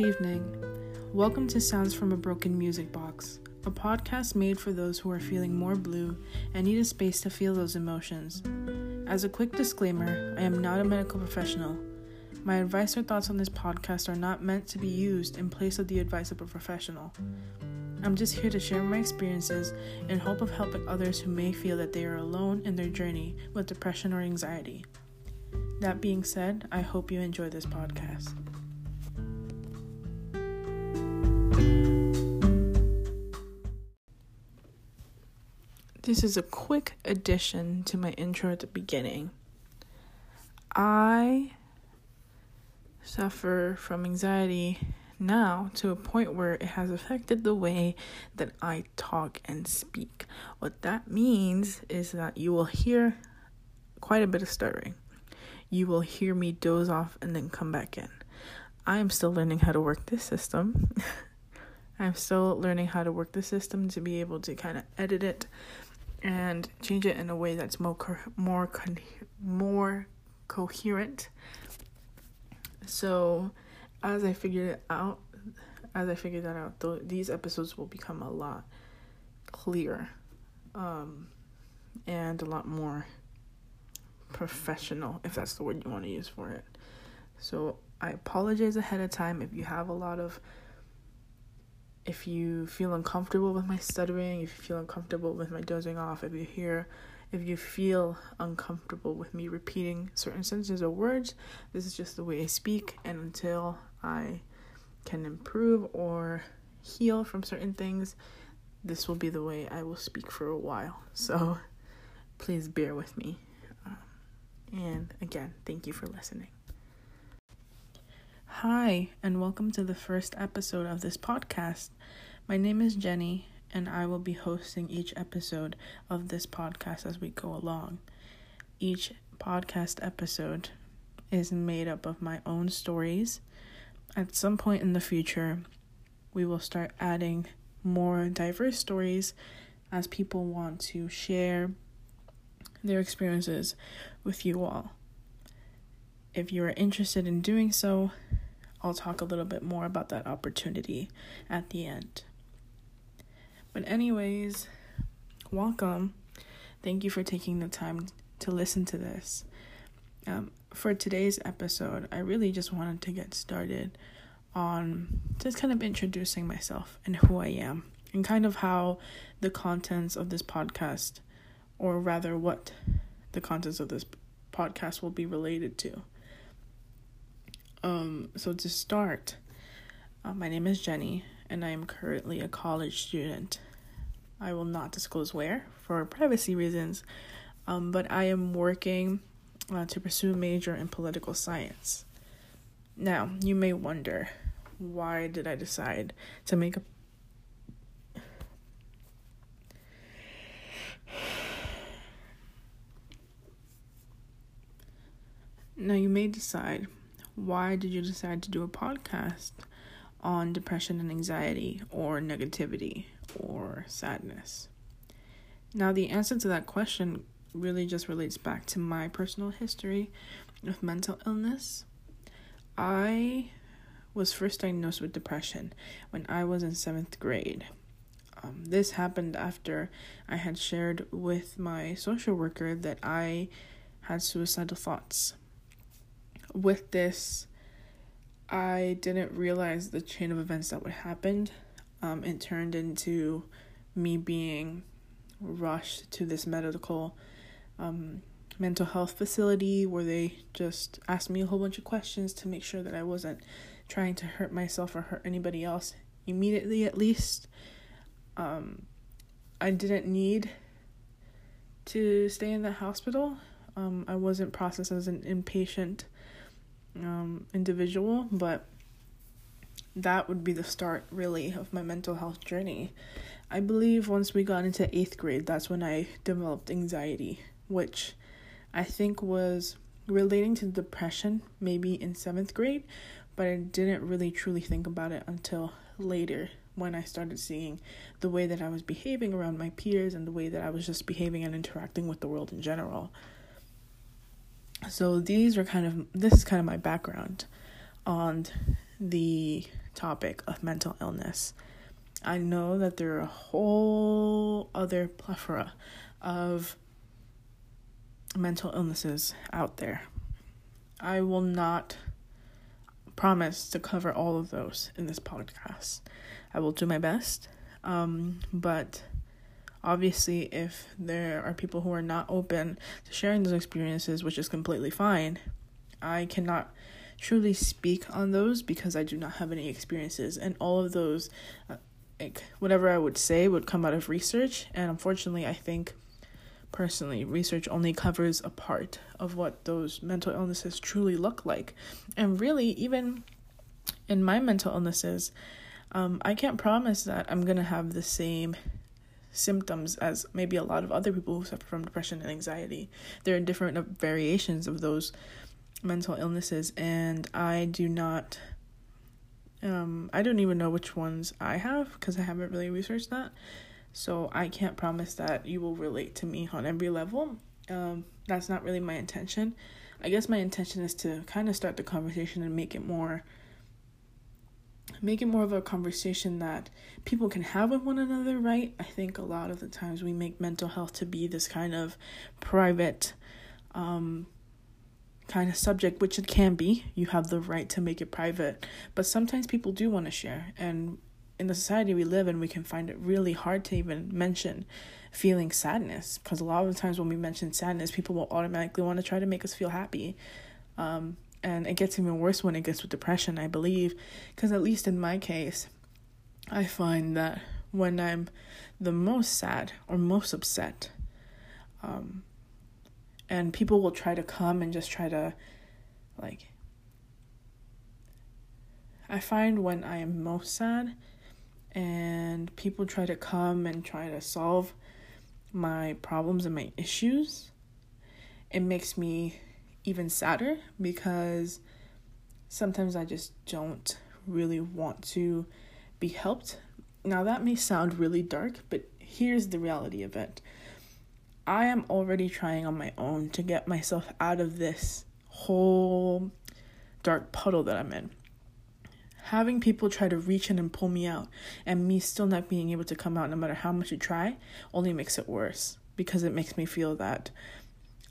evening. Welcome to Sounds from a Broken Music Box, a podcast made for those who are feeling more blue and need a space to feel those emotions. As a quick disclaimer, I am not a medical professional. My advice or thoughts on this podcast are not meant to be used in place of the advice of a professional. I'm just here to share my experiences in hope of helping others who may feel that they are alone in their journey with depression or anxiety. That being said, I hope you enjoy this podcast. This is a quick addition to my intro at the beginning. I suffer from anxiety now to a point where it has affected the way that I talk and speak. What that means is that you will hear quite a bit of stuttering. You will hear me doze off and then come back in. I am still learning how to work this system. I'm still learning how to work the system to be able to kind of edit it and change it in a way that's more co- more con- more coherent. So, as I figured it out, as I figured that out, th- these episodes will become a lot clearer, um, and a lot more professional, if that's the word you want to use for it. So, I apologize ahead of time if you have a lot of if you feel uncomfortable with my stuttering, if you feel uncomfortable with my dozing off, if you hear, if you feel uncomfortable with me repeating certain sentences or words, this is just the way I speak. And until I can improve or heal from certain things, this will be the way I will speak for a while. So please bear with me. Um, and again, thank you for listening. Hi, and welcome to the first episode of this podcast. My name is Jenny, and I will be hosting each episode of this podcast as we go along. Each podcast episode is made up of my own stories. At some point in the future, we will start adding more diverse stories as people want to share their experiences with you all. If you are interested in doing so, I'll talk a little bit more about that opportunity at the end. But, anyways, welcome. Thank you for taking the time to listen to this. Um, for today's episode, I really just wanted to get started on just kind of introducing myself and who I am, and kind of how the contents of this podcast, or rather, what the contents of this podcast will be related to. Um, so to start, uh, my name is Jenny, and I am currently a college student. I will not disclose where for privacy reasons, um, but I am working uh, to pursue a major in political science. Now, you may wonder, why did I decide to make a Now, you may decide why did you decide to do a podcast on depression and anxiety or negativity or sadness? Now, the answer to that question really just relates back to my personal history with mental illness. I was first diagnosed with depression when I was in seventh grade. Um, this happened after I had shared with my social worker that I had suicidal thoughts with this, I didn't realize the chain of events that would happen. Um, it turned into me being rushed to this medical um, mental health facility where they just asked me a whole bunch of questions to make sure that I wasn't trying to hurt myself or hurt anybody else immediately, at least. Um, I didn't need to stay in the hospital. Um, I wasn't processed as an inpatient um, individual, but that would be the start, really, of my mental health journey. I believe once we got into eighth grade, that's when I developed anxiety, which I think was relating to depression, maybe in seventh grade, but I didn't really truly think about it until later when I started seeing the way that I was behaving around my peers and the way that I was just behaving and interacting with the world in general so these are kind of this is kind of my background on the topic of mental illness. I know that there are a whole other plethora of mental illnesses out there. I will not promise to cover all of those in this podcast. I will do my best. Um, but obviously, if there are people who are not open to sharing those experiences, which is completely fine, I cannot truly speak on those because I do not have any experiences, and all of those, uh, like whatever I would say, would come out of research. And unfortunately, I think personally, research only covers a part of what those mental illnesses truly look like, and really, even in my mental illnesses, um, I can't promise that I'm gonna have the same symptoms as maybe a lot of other people who suffer from depression and anxiety. There are different variations of those mental illnesses, and I do not. Um, I don't even know which ones I have because I haven't really researched that. So I can't promise that you will relate to me on every level. Um, that's not really my intention. I guess my intention is to kind of start the conversation and make it more make it more of a conversation that people can have with one another, right? I think a lot of the times we make mental health to be this kind of private um, kind of subject, which it can be. You have the right to make it private, but sometimes people do want to share. And in the society we live in, we can find it really hard to even mention feeling sadness because a lot of the times when we mention sadness, people will automatically want to try to make us feel happy. Um, and it gets even worse when it gets with depression, I believe, because at least in my case, I find that when I'm the most sad or most upset, um, and people will try to come and just try to, like, I find when I am most sad and people try to come and try to solve my problems and my issues, it makes me even sadder because sometimes I just don't really want to be helped. Now, that may sound really dark, but here's the reality of it I am already trying on my own to get myself out of this whole dark puddle that I'm in. Having people try to reach in and pull me out, and me still not being able to come out no matter how much you try, only makes it worse because it makes me feel that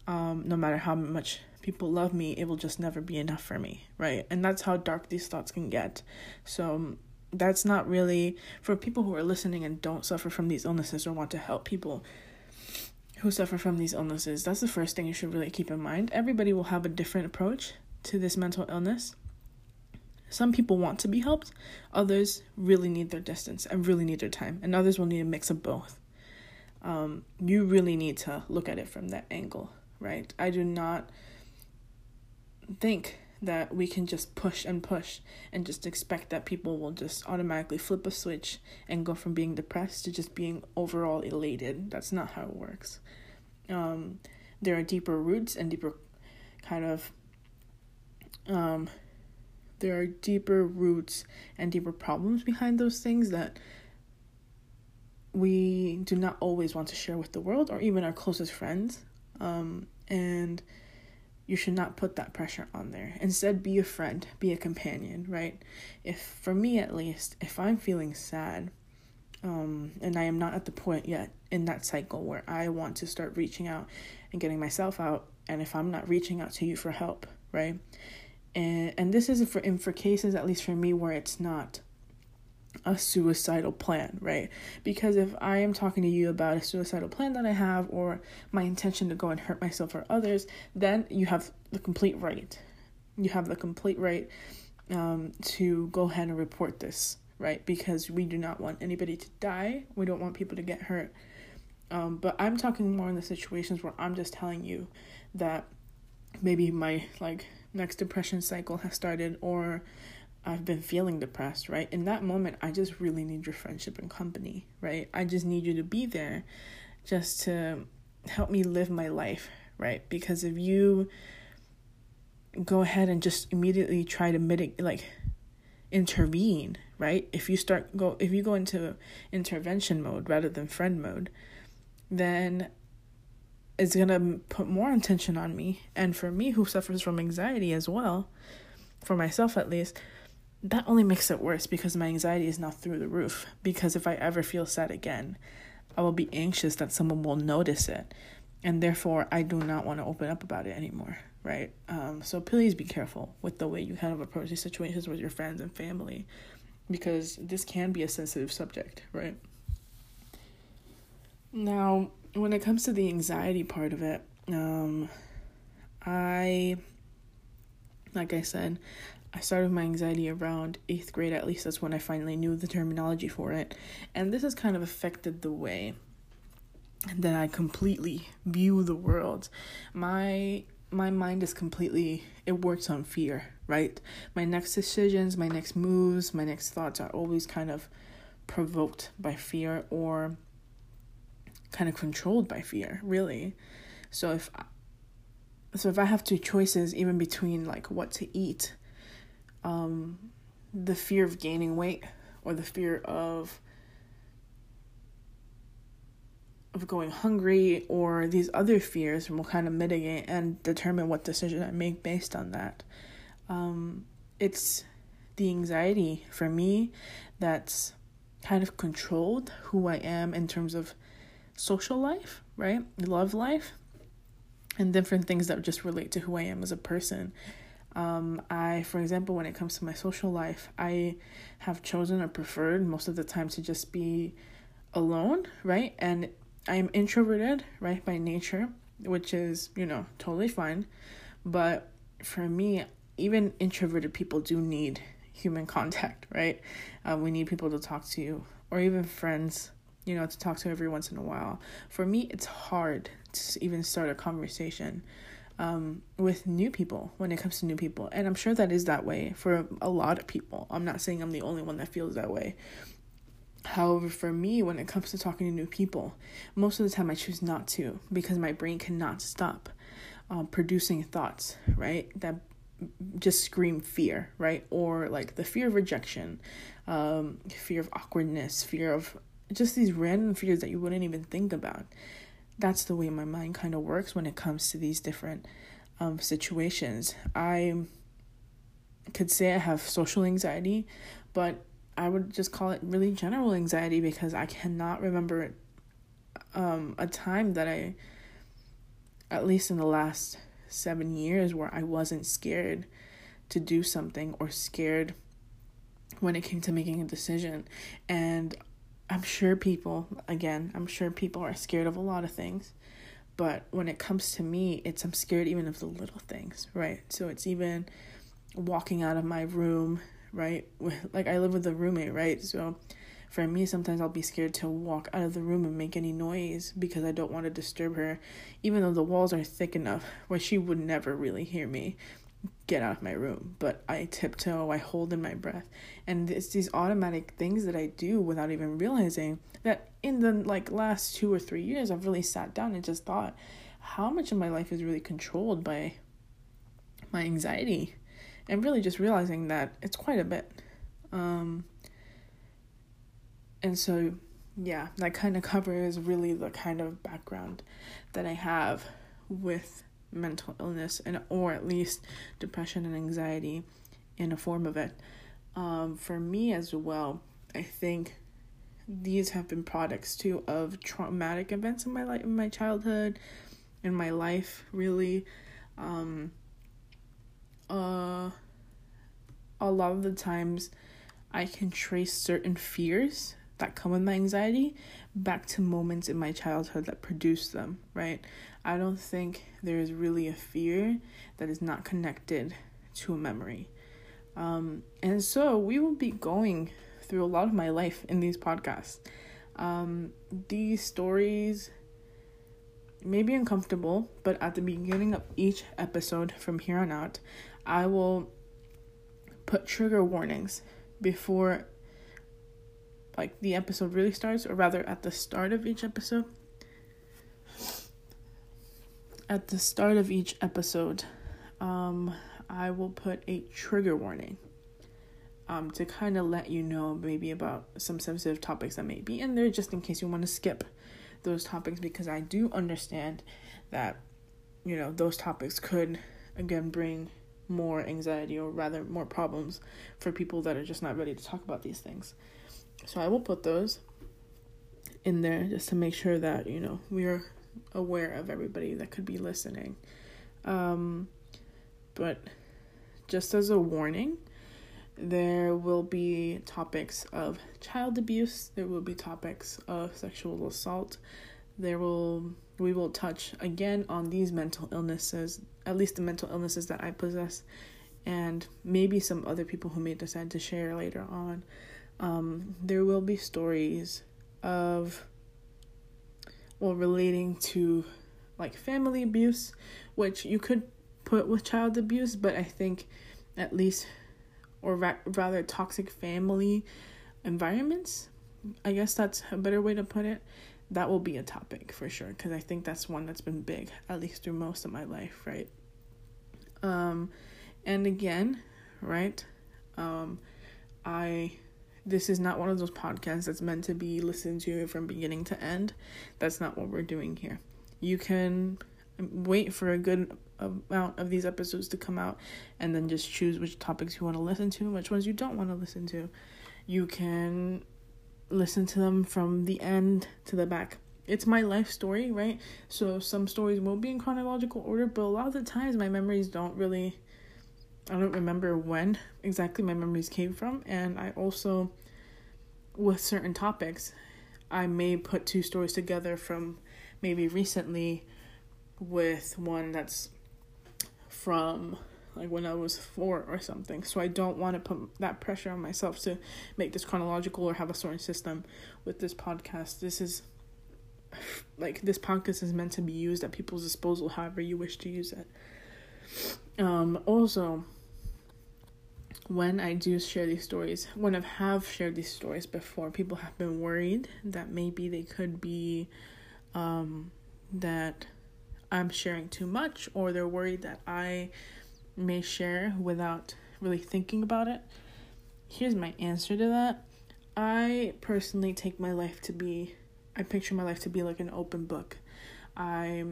um, no matter how much people love me, it will just never be enough for me, right? And that's how dark these thoughts can get. So that's not really for people who are listening and don't suffer from these illnesses or want to help people who suffer from these illnesses. That's the first thing you should really keep in mind. Everybody will have a different approach to this mental illness. Some people want to be helped, others really need their distance and really need their time, and others will need a mix of both. Um, you really need to look at it from that angle, right? I do not think that we can just push and push and just expect that people will just automatically flip a switch and go from being depressed to just being overall elated. That's not how it works. Um, there are deeper roots and deeper kind of um, there are deeper roots and deeper problems behind those things that we do not always want to share with the world or even our closest friends. Um, and you should not put that pressure on there. Instead, be a friend, be a companion, right? If, for me at least, if I'm feeling sad, um, and I am not at the point yet in that cycle where I want to start reaching out and getting myself out, and if I'm not reaching out to you for help, right? And and this is for in for cases at least for me where it's not a suicidal plan, right? Because if I am talking to you about a suicidal plan that I have or my intention to go and hurt myself or others, then you have the complete right. You have the complete right um, to go ahead and report this, right? Because we do not want anybody to die. We don't want people to get hurt. Um, but I'm talking more in the situations where I'm just telling you that maybe my like next depression cycle has started or I've been feeling depressed, right? In that moment, I just really need your friendship and company, right? I just need you to be there just to help me live my life, right? Because if you go ahead and just immediately try to mitigate, like, intervene, right? If you start go if you go into intervention mode rather than friend mode, then it's going to put more attention on me and for me who suffers from anxiety as well, for myself at least, that only makes it worse because my anxiety is now through the roof. Because if I ever feel sad again, I will be anxious that someone will notice it. And therefore, I do not want to open up about it anymore, right? Um, so please be careful with the way you kind of approach these situations with your friends and family because this can be a sensitive subject, right? Now, when it comes to the anxiety part of it, um, I, like I said, I started my anxiety around eighth grade, at least that's when I finally knew the terminology for it. And this has kind of affected the way that I completely view the world. My my mind is completely it works on fear, right? My next decisions, my next moves, my next thoughts are always kind of provoked by fear or kind of controlled by fear, really. So if so if I have two choices even between like what to eat um, the fear of gaining weight or the fear of of going hungry or these other fears and will kind of mitigate and determine what decision I make based on that. Um, it's the anxiety for me that's kind of controlled who I am in terms of social life, right? Love life, and different things that just relate to who I am as a person. Um, I, for example, when it comes to my social life, I have chosen or preferred most of the time to just be alone, right? And I'm introverted, right, by nature, which is, you know, totally fine. But for me, even introverted people do need human contact, right? Uh, we need people to talk to, or even friends, you know, to talk to every once in a while. For me, it's hard to even start a conversation um, with new people when it comes to new people. And I'm sure that is that way for a lot of people. I'm not saying I'm the only one that feels that way. However, for me, when it comes to talking to new people, most of the time I choose not to because my brain cannot stop um, producing thoughts, right? That just scream fear, right? Or like the fear of rejection, um, fear of awkwardness, fear of just these random fears that you wouldn't even think about that's the way my mind kind of works when it comes to these different um, situations. I could say I have social anxiety, but I would just call it really general anxiety because I cannot remember um, a time that I, at least in the last seven years, where I wasn't scared to do something or scared when it came to making a decision. And I'm sure people, again, I'm sure people are scared of a lot of things. But when it comes to me, it's I'm scared even of the little things, right? So it's even walking out of my room, right? Like I live with a roommate, right? So for me, sometimes I'll be scared to walk out of the room and make any noise because I don't want to disturb her, even though the walls are thick enough where she would never really hear me get out of my room, but I tiptoe, I hold in my breath. And it's these automatic things that I do without even realizing that in the like last 2 or 3 years I've really sat down and just thought how much of my life is really controlled by my anxiety and really just realizing that it's quite a bit. Um and so yeah, that kind of covers really the kind of background that I have with mental illness and or at least depression and anxiety in a form of it. Um, for me as well, I think these have been products too of traumatic events in my life, in my childhood, in my life. Really, um, uh, a lot of the times, I can trace certain fears that come with my anxiety back to moments in my childhood that produced them. Right, I don't think there is really a fear that is not connected to a memory. Um, and so we will be going through a lot of my life in these podcasts. Um, these stories may be uncomfortable, but at the beginning of each episode from here on out, I will put trigger warnings before like the episode really starts or rather at the start of each episode at the start of each episode, um, I will put a trigger warning um, to kind of let you know maybe about some sensitive topics that may be in there, just in case you want to skip those topics, because I do understand that, you know, those topics could, again, bring more anxiety or rather more problems for people that are just not ready to talk about these things. So I will put those in there just to make sure that, you know, we are aware of everybody that could be listening. Um, but just as a warning, there will be topics of child abuse, there will be topics of sexual assault. There will we will touch again on these mental illnesses, at least the mental illnesses that I possess, and maybe some other people who may decide to share later on. Um, there will be stories of, well, relating to like family abuse, which you could put with child abuse, but I think at least, or ra- rather, toxic family environments. I guess that's a better way to put it that will be a topic for sure because I think that's one that's been big at least through most of my life, right? Um, and again, right? Um, I this is not one of those podcasts that's meant to be listened to from beginning to end. That's not what we're doing here. You can wait for a good amount of these episodes to come out and then just choose which topics you want to listen to, and which ones you don't want to listen to. You can listen to them from the end to the back. It's my life story, right? So some stories will be in chronological order, but a lot of the times my memories don't really I don't remember when exactly my memories came from and I also with certain topics I may put two stories together from maybe recently with one that's from like when I was four or something. So I don't want to put that pressure on myself to make this chronological or have a certain system with this podcast. This is like this podcast is meant to be used at people's disposal however you wish to use it. Um also when I do share these stories, when I have shared these stories before, people have been worried that maybe they could be um that I'm sharing too much or they're worried that I may share without really thinking about it. Here's my answer to that. I personally take my life to be, I picture my life to be like an open book. I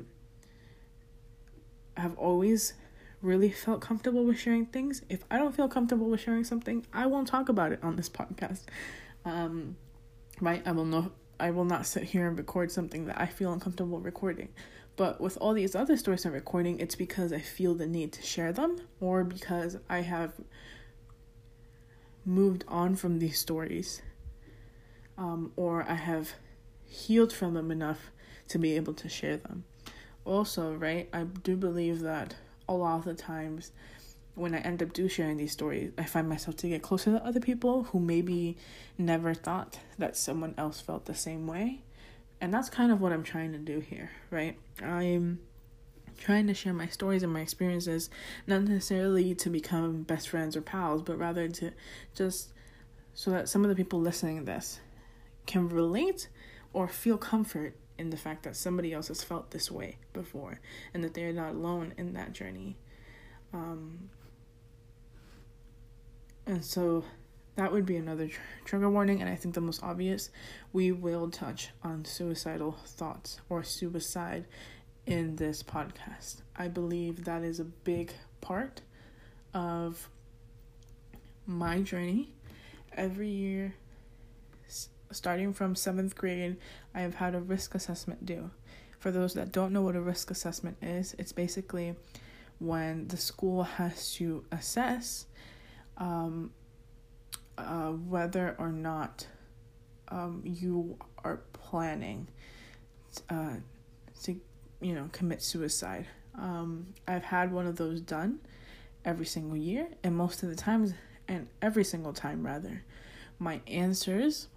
have always really felt comfortable with sharing things. If I don't feel comfortable with sharing something, I won't talk about it on this podcast. Um, right? I will know I will not sit here and record something that I feel uncomfortable recording. But with all these other stories I'm recording, it's because I feel the need to share them or because I have moved on from these stories um, or I have healed from them enough to be able to share them. Also, right, I do believe that a lot of the times when I end up do sharing these stories, I find myself to get closer to other people who maybe never thought that someone else felt the same way. And that's kind of what I'm trying to do here, right? I'm trying to share my stories and my experiences, not necessarily to become best friends or pals, but rather to just so that some of the people listening to this can relate or feel comfort in the fact that somebody else has felt this way before and that they're not alone in that journey. Um, and so that would be another tr- trigger warning, and I think the most obvious. We will touch on suicidal thoughts or suicide in this podcast. I believe that is a big part of my journey. Every year, starting from seventh grade, I have had a risk assessment due. For those that don't know what a risk assessment is, it's basically when the school has to assess um, uh, whether or not um, you are planning uh, to, you know, commit suicide. Um, I've had one of those done every single year, and most of the times, and every single time rather, my answers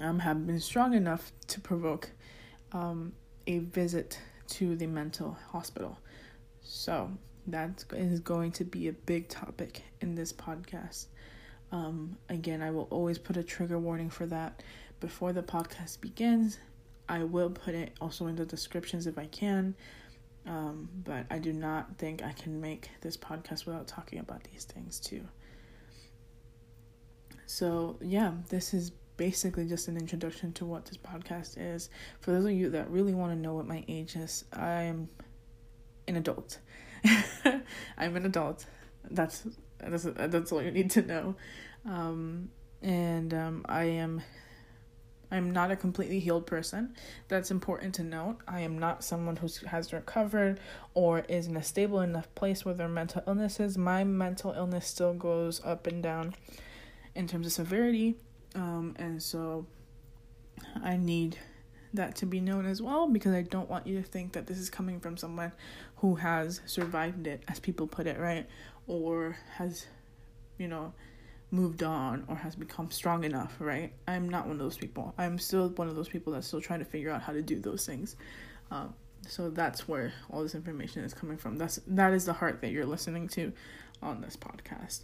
um, have been strong enough to provoke um, a visit to the mental hospital. So that is going to be a big topic in this podcast. Um, again, I will always put a trigger warning for that before the podcast begins. I will put it also in the descriptions if I can. Um, but I do not think I can make this podcast without talking about these things too. So, yeah, this is basically just an introduction to what this podcast is. For those of you that really want to know what my age is, I am an adult. I'm an adult. That's that's that's all you need to know. Um, and um, I am I'm not a completely healed person. That's important to note. I am not someone who has recovered or is in a stable enough place with their mental illnesses. My mental illness still goes up and down in terms of severity. Um, and so I need that to be known as well because I don't want you to think that this is coming from someone who has survived it, as people put it, right? Or has, you know, moved on or has become strong enough, right? I'm not one of those people. I'm still one of those people that's still trying to figure out how to do those things. Um, so that's where all this information is coming from. That's that is the heart that you're listening to on this podcast.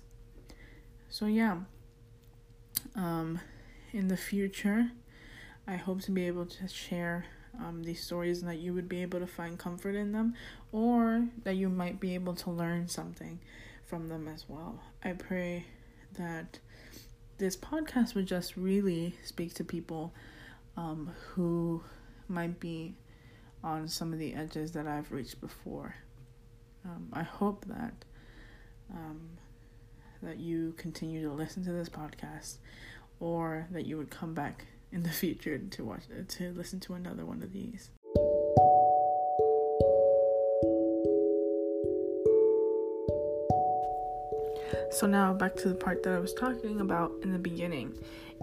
So yeah. Um, in the future, I hope to be able to share um, these stories and that you would be able to find comfort in them or that you might be able to learn something from them as well. I pray that this podcast would just really speak to people um, who might be on some of the edges that I've reached before. Um, I hope that um, that you continue to listen to this podcast, or that you would come back in the future to watch to listen to another one of these. So, now back to the part that I was talking about in the beginning.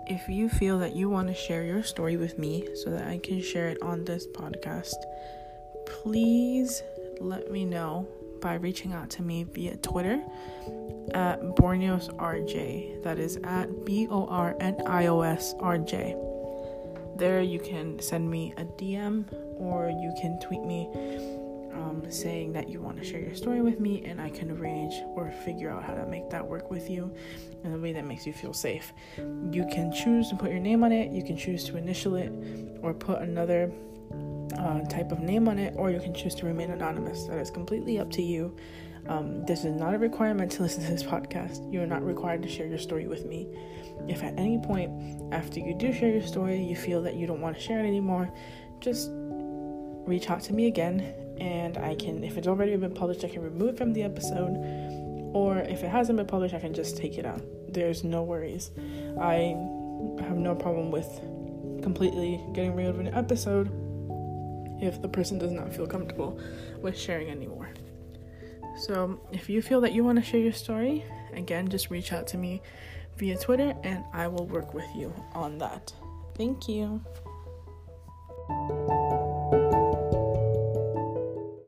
If you feel that you want to share your story with me so that I can share it on this podcast, please let me know by reaching out to me via Twitter at Bornios RJ. That is at B O R N I O S R J. There you can send me a DM or you can tweet me um, saying that you want to share your story with me, and I can arrange or figure out how to make that work with you in a way that makes you feel safe. You can choose to put your name on it, you can choose to initial it, or put another uh, type of name on it, or you can choose to remain anonymous. That is completely up to you. Um, this is not a requirement to listen to this podcast. You are not required to share your story with me. If at any point after you do share your story you feel that you don't want to share it anymore, just reach out to me again and I can, if it's already been published, I can remove from the episode, or if it hasn't been published, I can just take it out. There's no worries. I have no problem with completely getting rid of an episode if the person does not feel comfortable with sharing anymore. So, if you feel that you want to share your story, again, just reach out to me via Twitter and I will work with you on that. Thank you.